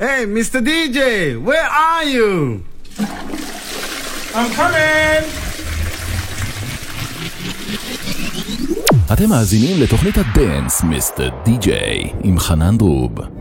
Hey, Mr. DJ, where are you? I'm coming! אתם מאזינים לתוכנית הדאנס, מיסטר די-ג'יי, עם חנן דרוב.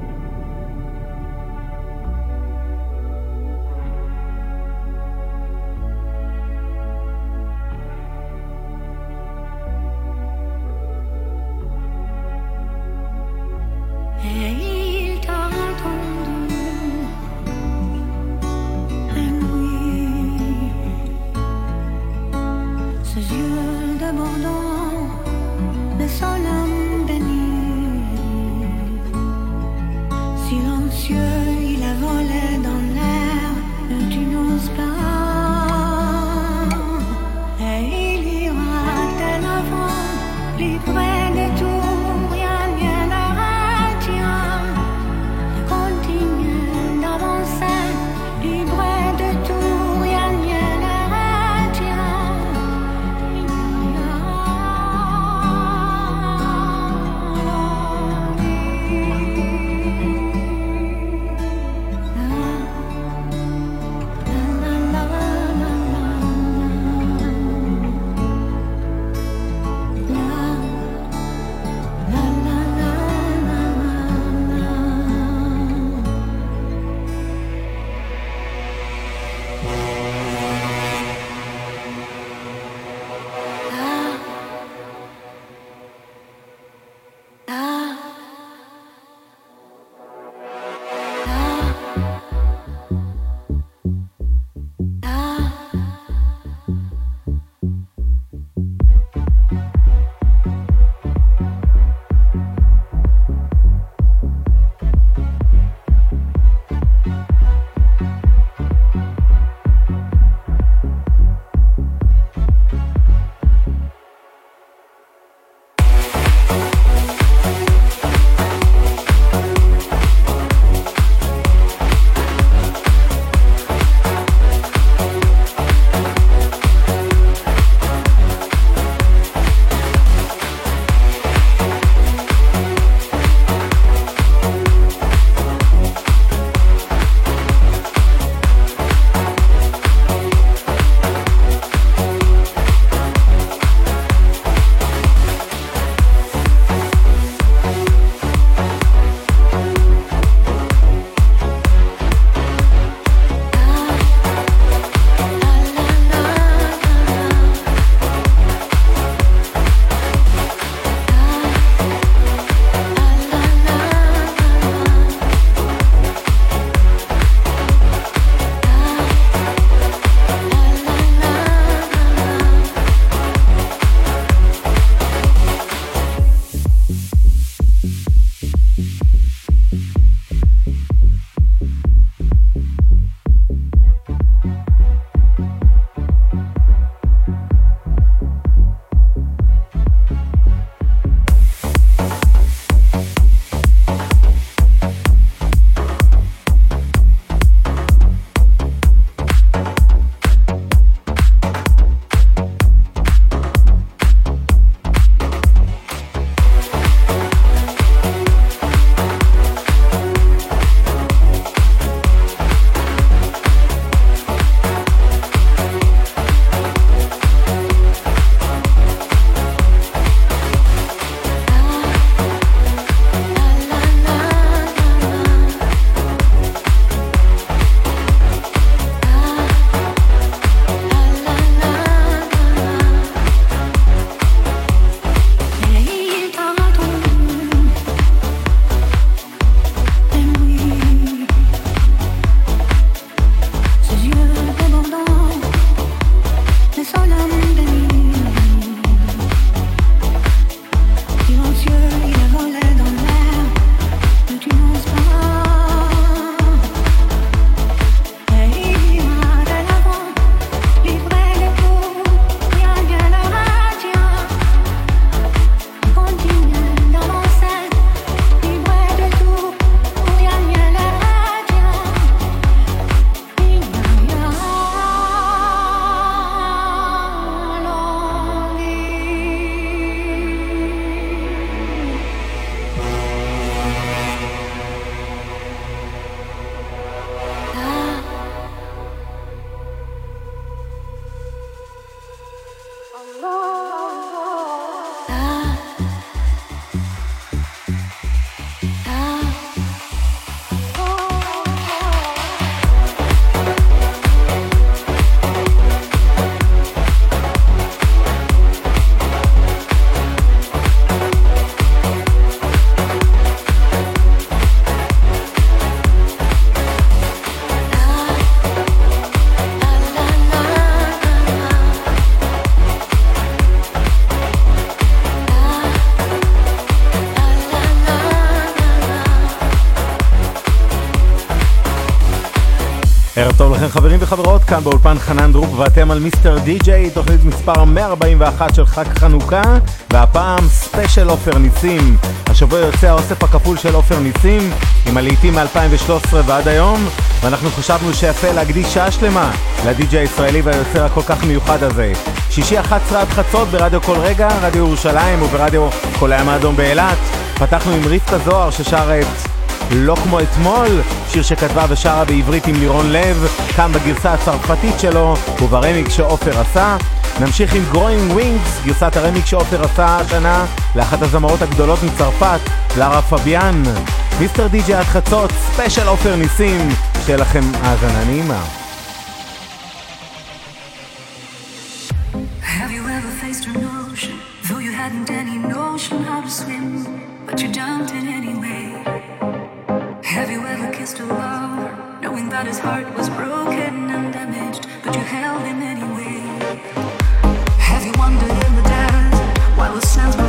טוב לכם חברים וחברות, כאן באולפן חנן דרוק ואתם על Mister DJ, תוכנית מספר 141 של חג חנוכה, והפעם ספיישל עופר ניסים. השבוע יוצא האוסף הכפול של עופר ניסים, עם הלהיטים מ-2013 ועד היום, ואנחנו חשבנו שיפה להקדיש שעה שלמה לדי-ג'יי הישראלי והיוצר הכל כך מיוחד הזה. שישי 11 עד חצות ברדיו קול רגע, רדיו ירושלים וברדיו קול הים האדום באילת. פתחנו עם רבקה זוהר ששרה את לא כמו אתמול, שיר שכתבה ושרה בעברית עם לירון לב, כאן בגרסה הצרפתית שלו וברמיקס שעופר עשה. נמשיך עם Growing Wings, גרסת הרמיקס שעופר עשה השנה לאחת הזמרות הגדולות מצרפת, לארה פביאן. Mister DJ עד חצות, ספיישל עופר ניסים, שתהיה לכם האזנה נעימה. Though you hadn't any notion how to swim, but you jumped in anyway? Have you ever kissed a lover, knowing that his heart was broken and damaged, but you held him anyway? Have you wandered in the desert while the sands were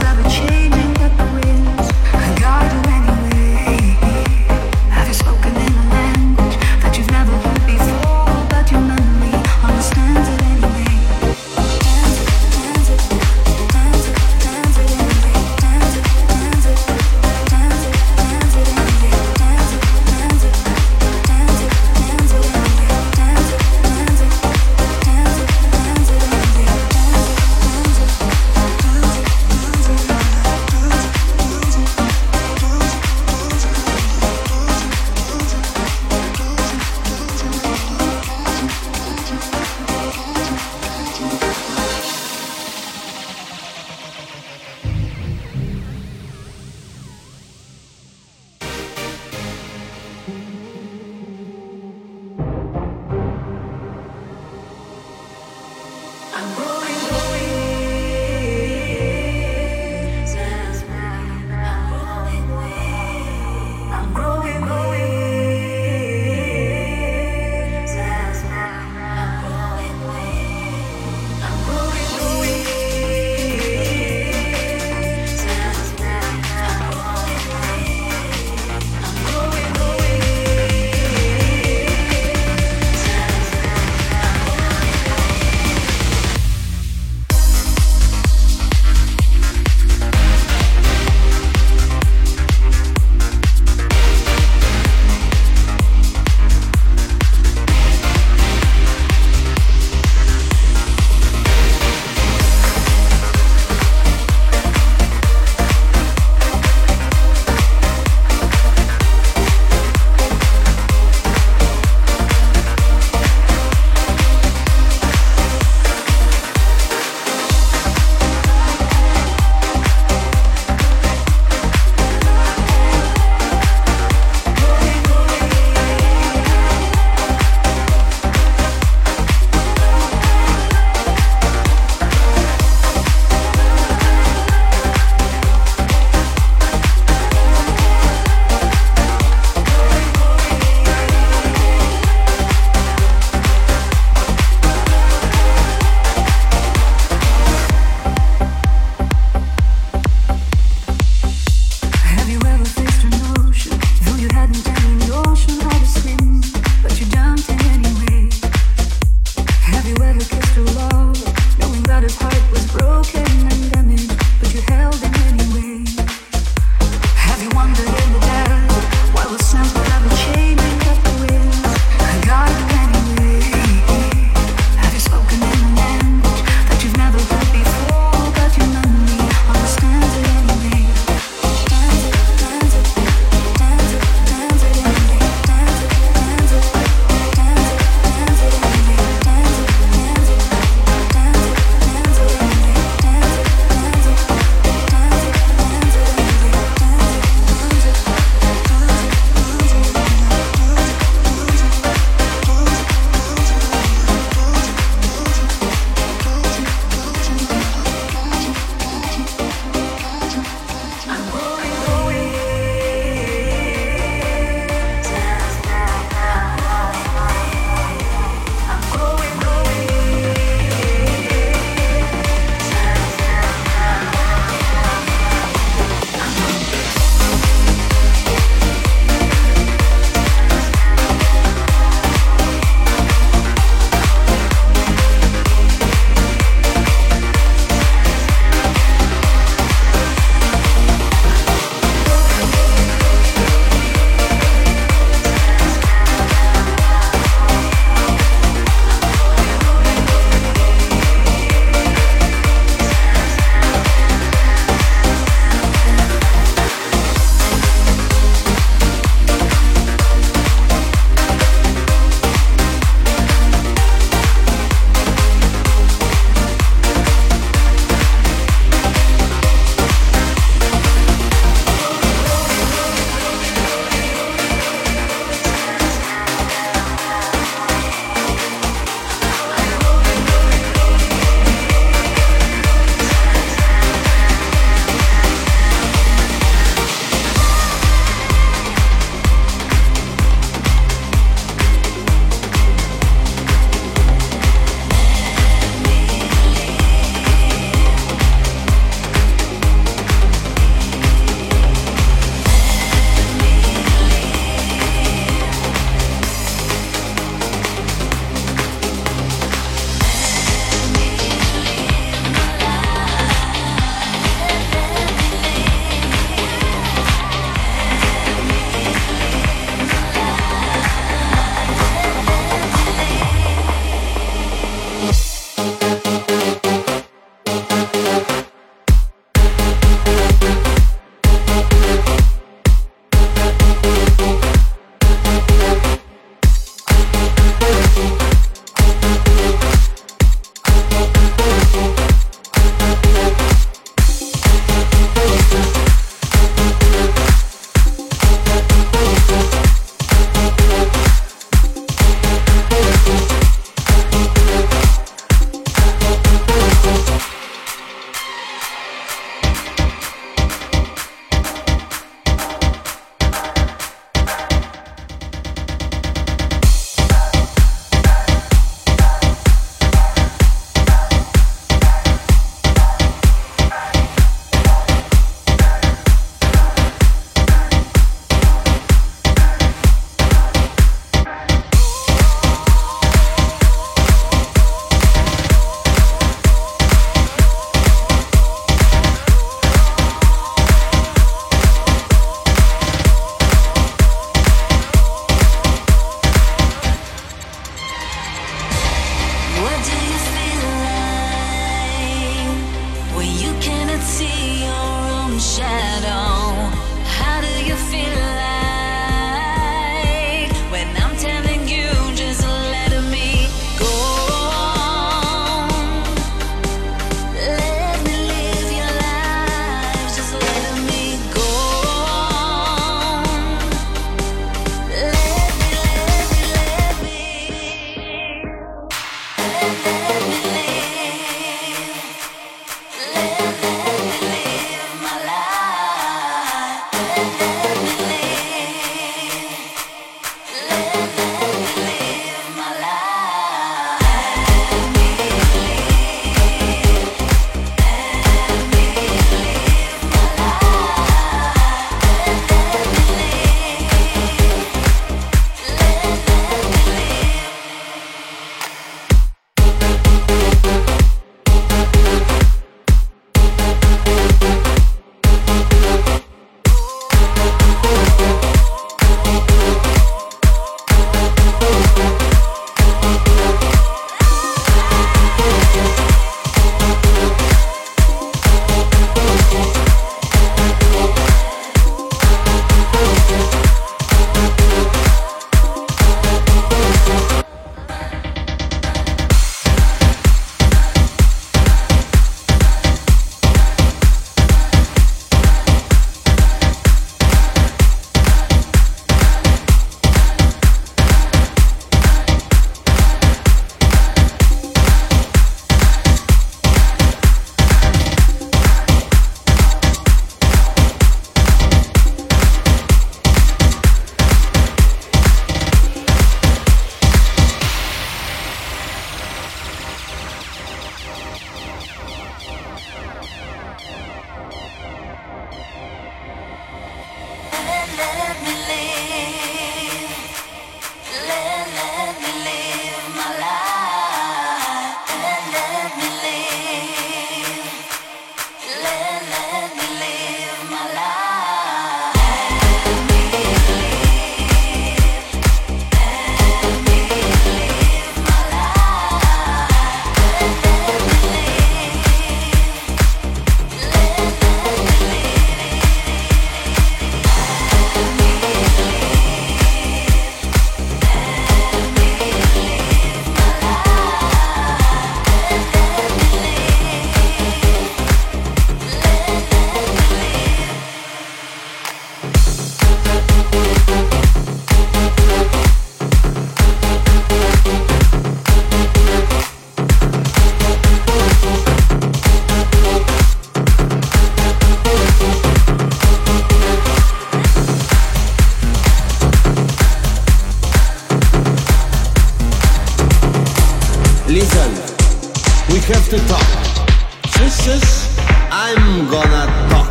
I'm gonna talk.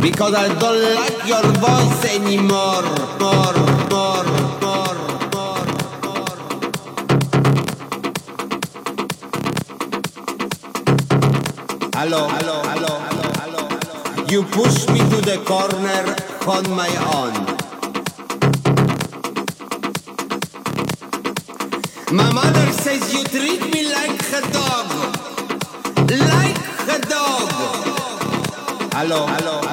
Because I don't like your voice anymore. More, more, more, more, more. Hello, hello, hello, hello, hello. You push me to the corner on my own. My mother says you treat me like a dog. Like a dog. Hello, hello,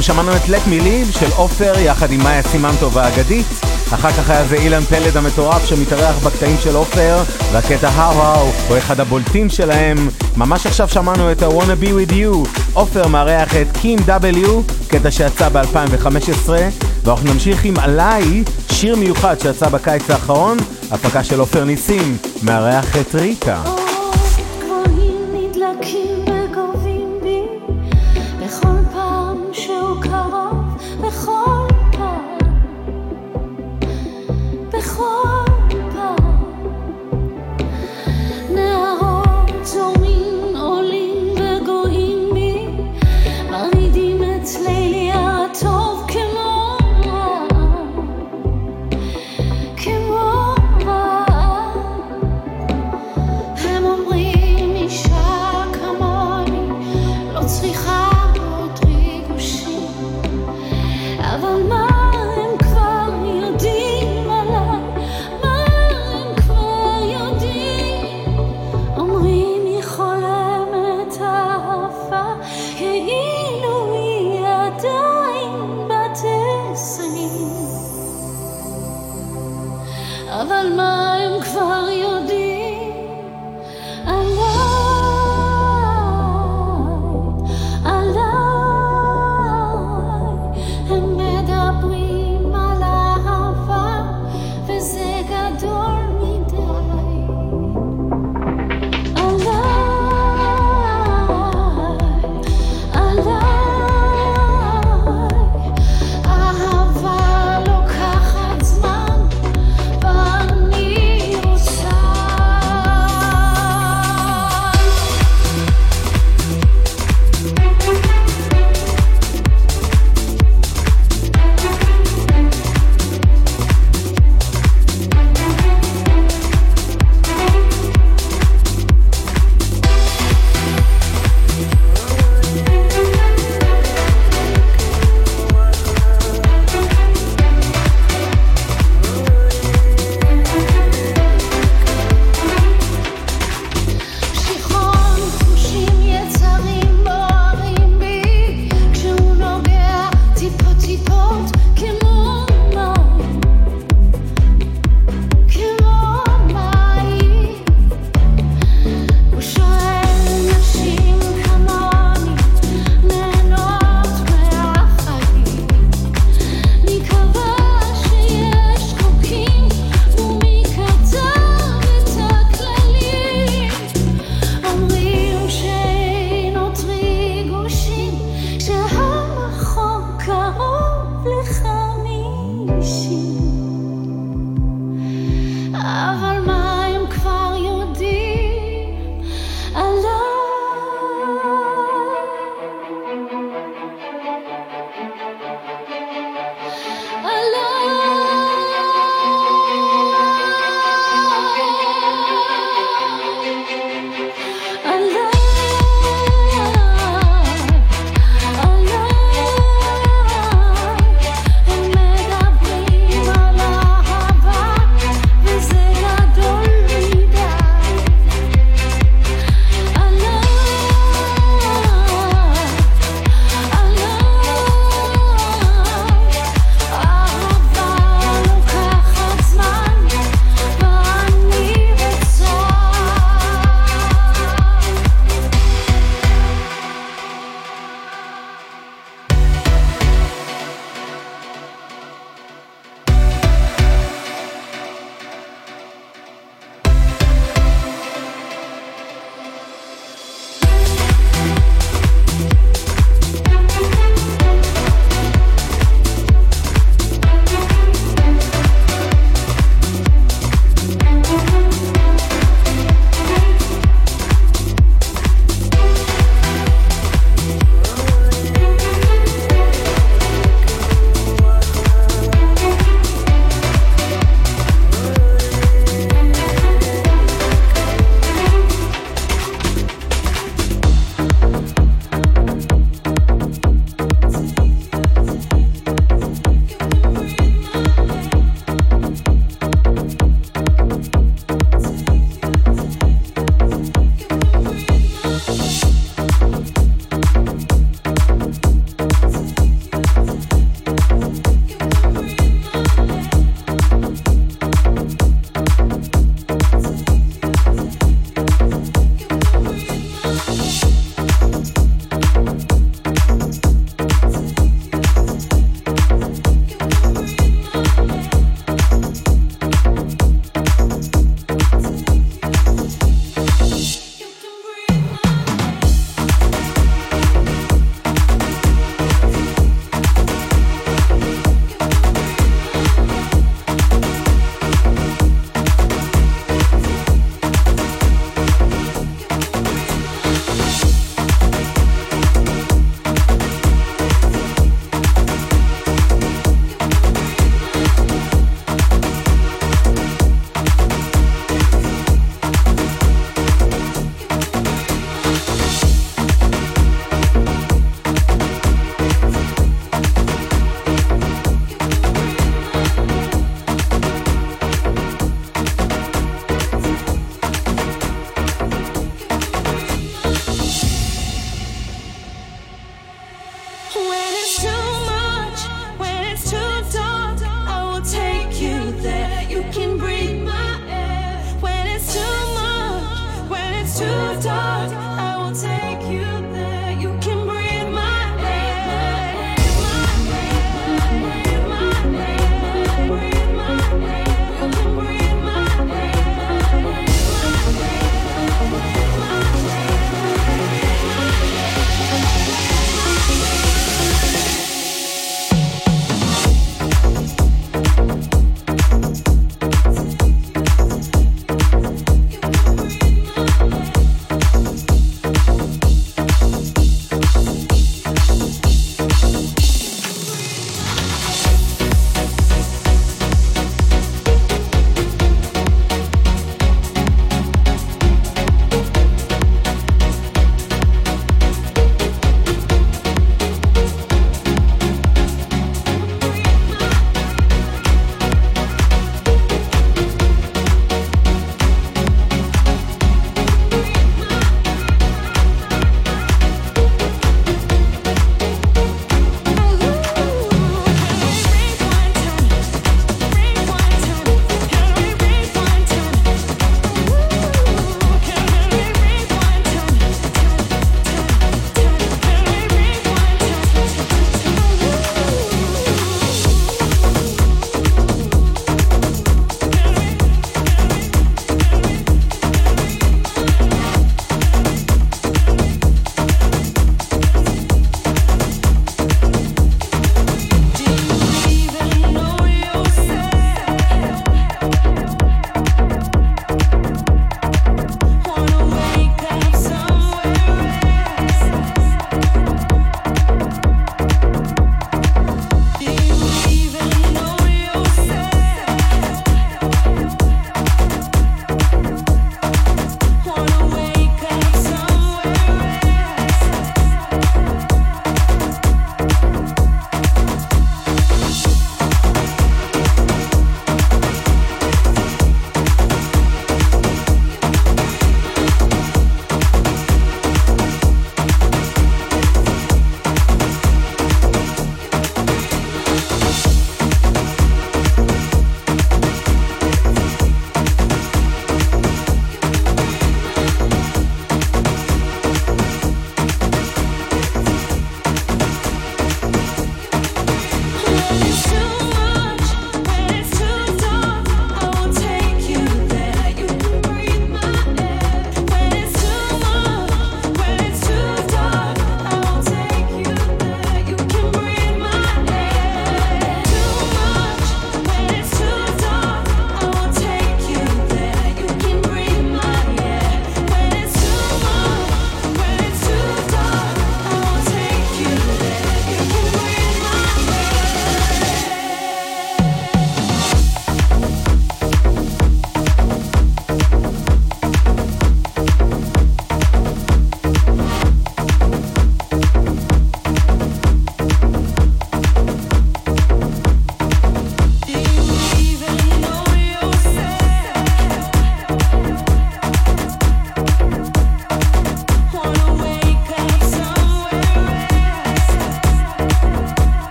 קודם שמענו את לט מילי של עופר יחד עם מאיה סימנטו והאגדית. אחר כך היה זה אילן פלד המטורף שמתארח בקטעים של עופר והקטע האו-האו הוא אחד הבולטים שלהם. ממש עכשיו שמענו את ה-Wanna Be With You עופר מארח את קים W קטע שיצא ב-2015 ואנחנו נמשיך עם עליי שיר מיוחד שיצא בקיץ האחרון הפקה של עופר ניסים מארח את ריקה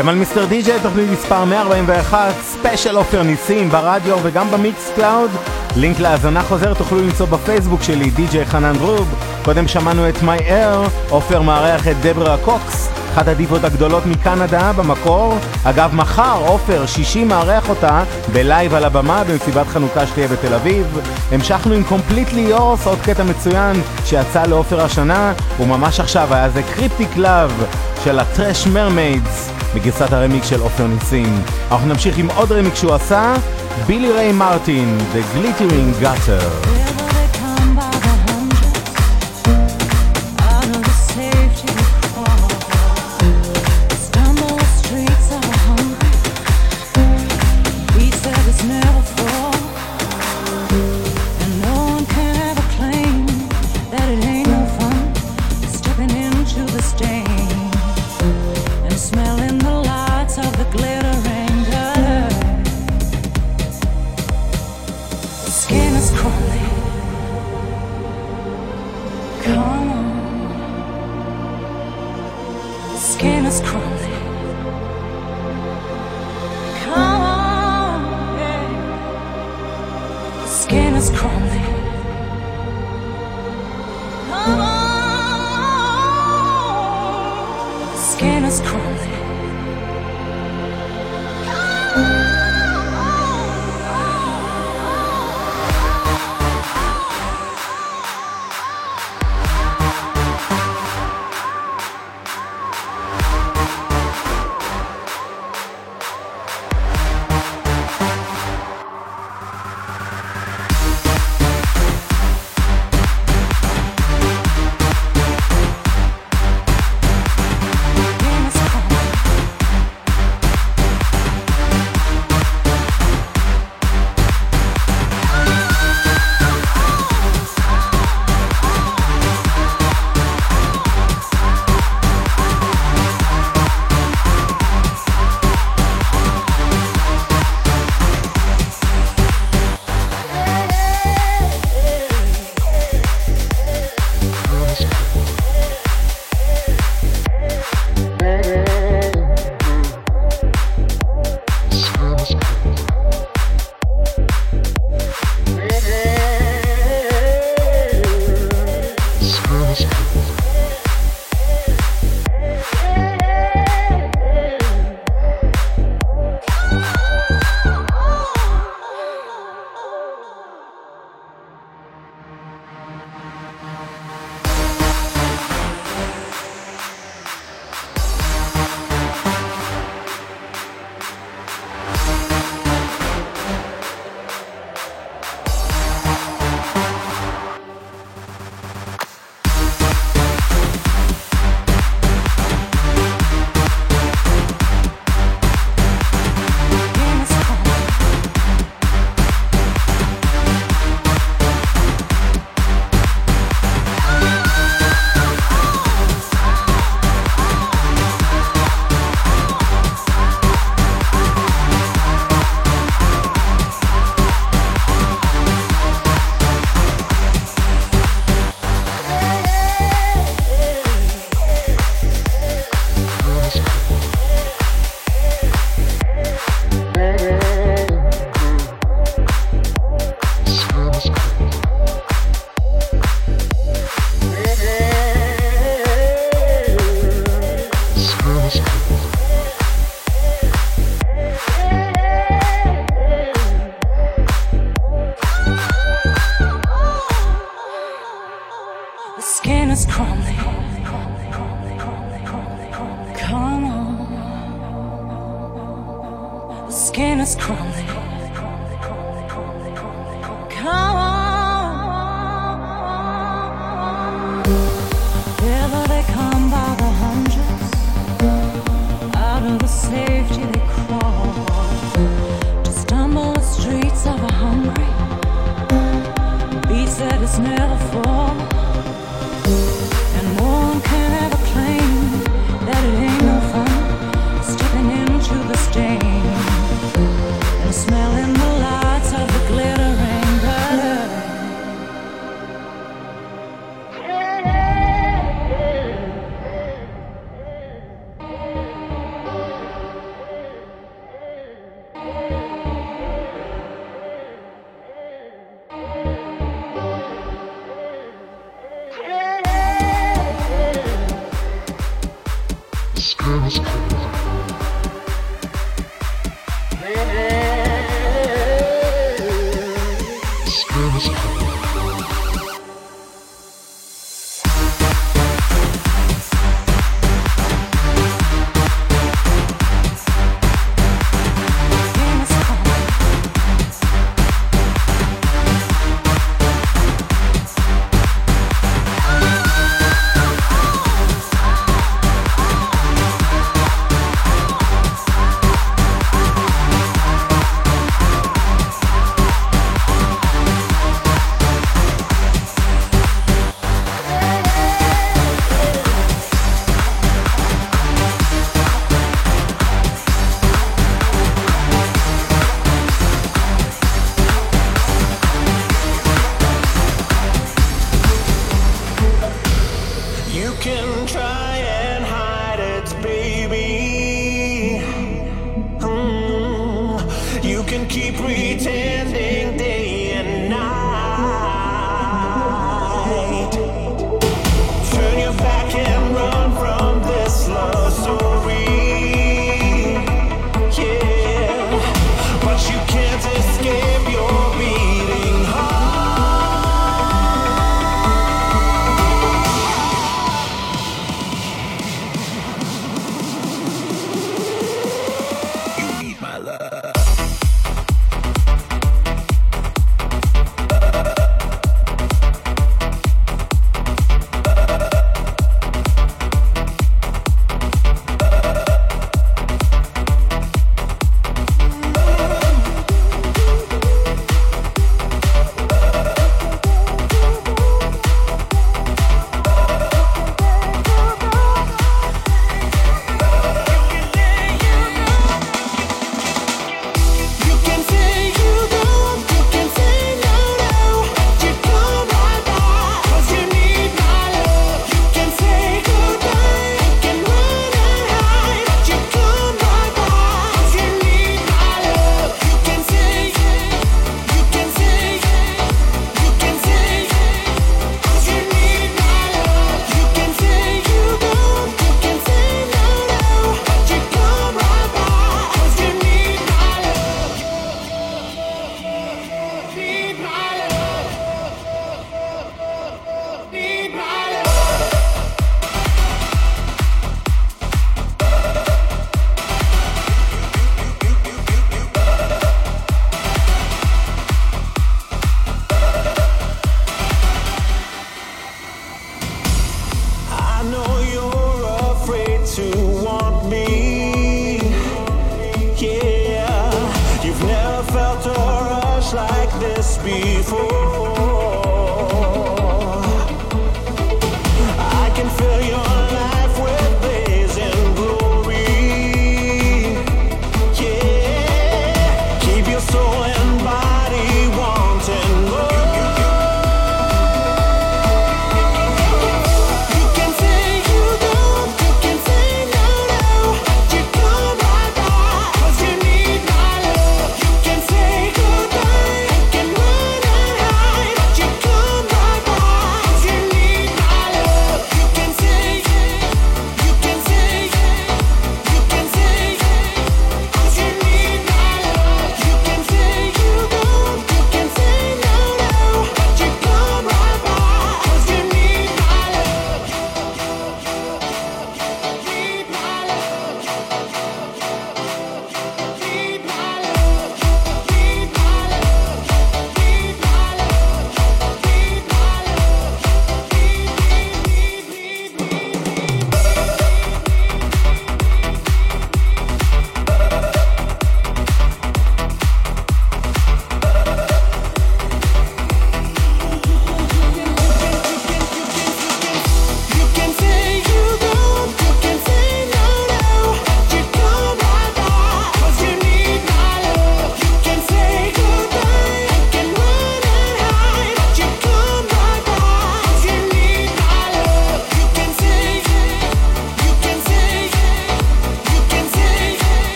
אתם על Mister DJ, תוכנית מספר 141, ספיישל עופר ניסים ברדיו וגם ב Mixcloud. לינק להאזנה חוזרת תוכלו למצוא בפייסבוק שלי, די.ג'יי חנן דרוק. קודם שמענו את My Air, עופר מארח את דברה קוקס, אחת הדיוות הגדולות מקנדה במקור. אגב, מחר עופר שישי מארח אותה בלייב על הבמה במסיבת חנוכה שתהיה בתל אביב. המשכנו עם Completely Yours, עוד קטע מצוין שיצא לעופר השנה, וממש עכשיו היה זה Cryptic Love של ה Trash Mermaids. בגרסת הרמיקס של עופר ניסים. אנחנו נמשיך עם עוד רמיקס שהוא עשה, בילי ריי מרטין, The Glittering Gutter.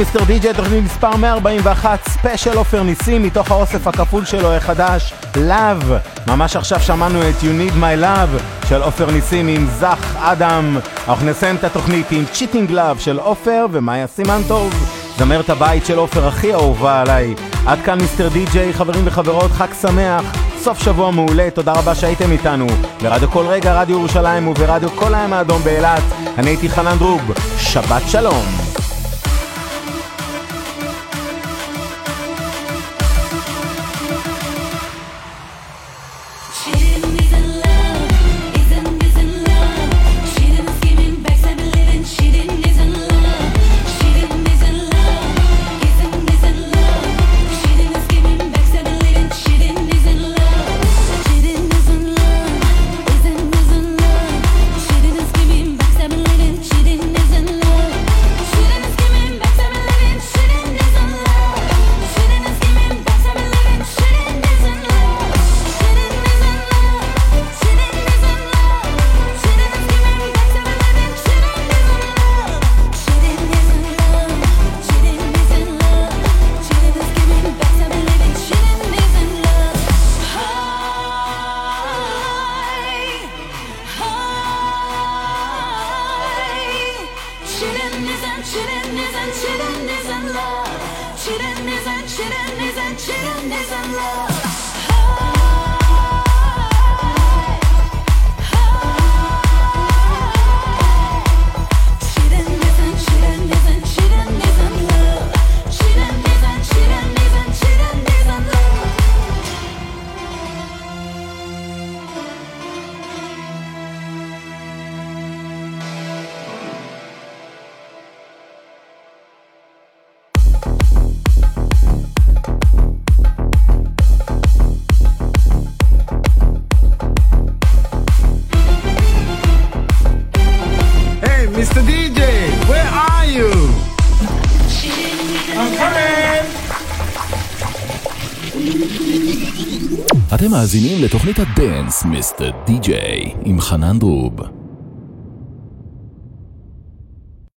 Mister DJ, תוכנית מספר 141, ספיישל עופר ניסים, מתוך האוסף הכפול שלו החדש, Love. ממש עכשיו שמענו את You Need My Love של עופר ניסים עם זך אדם. אנחנו נסיים את התוכנית עם Cheating Love של עופר ומאיה סימן טוב. זמרת הבית של עופר הכי אהובה עליי. עד כאן Mister DJ, חברים וחברות, חג שמח, סוף שבוע מעולה, תודה רבה שהייתם איתנו. ברדיו קול רגע, רדיו ירושלים וברדיו קול הים האדום באילת. אני הייתי חנן דרוב, שבת שלום. Cheers. מאזינים לתוכנית הדנס, מיסטר די.ג'יי, עם חנן דרוב.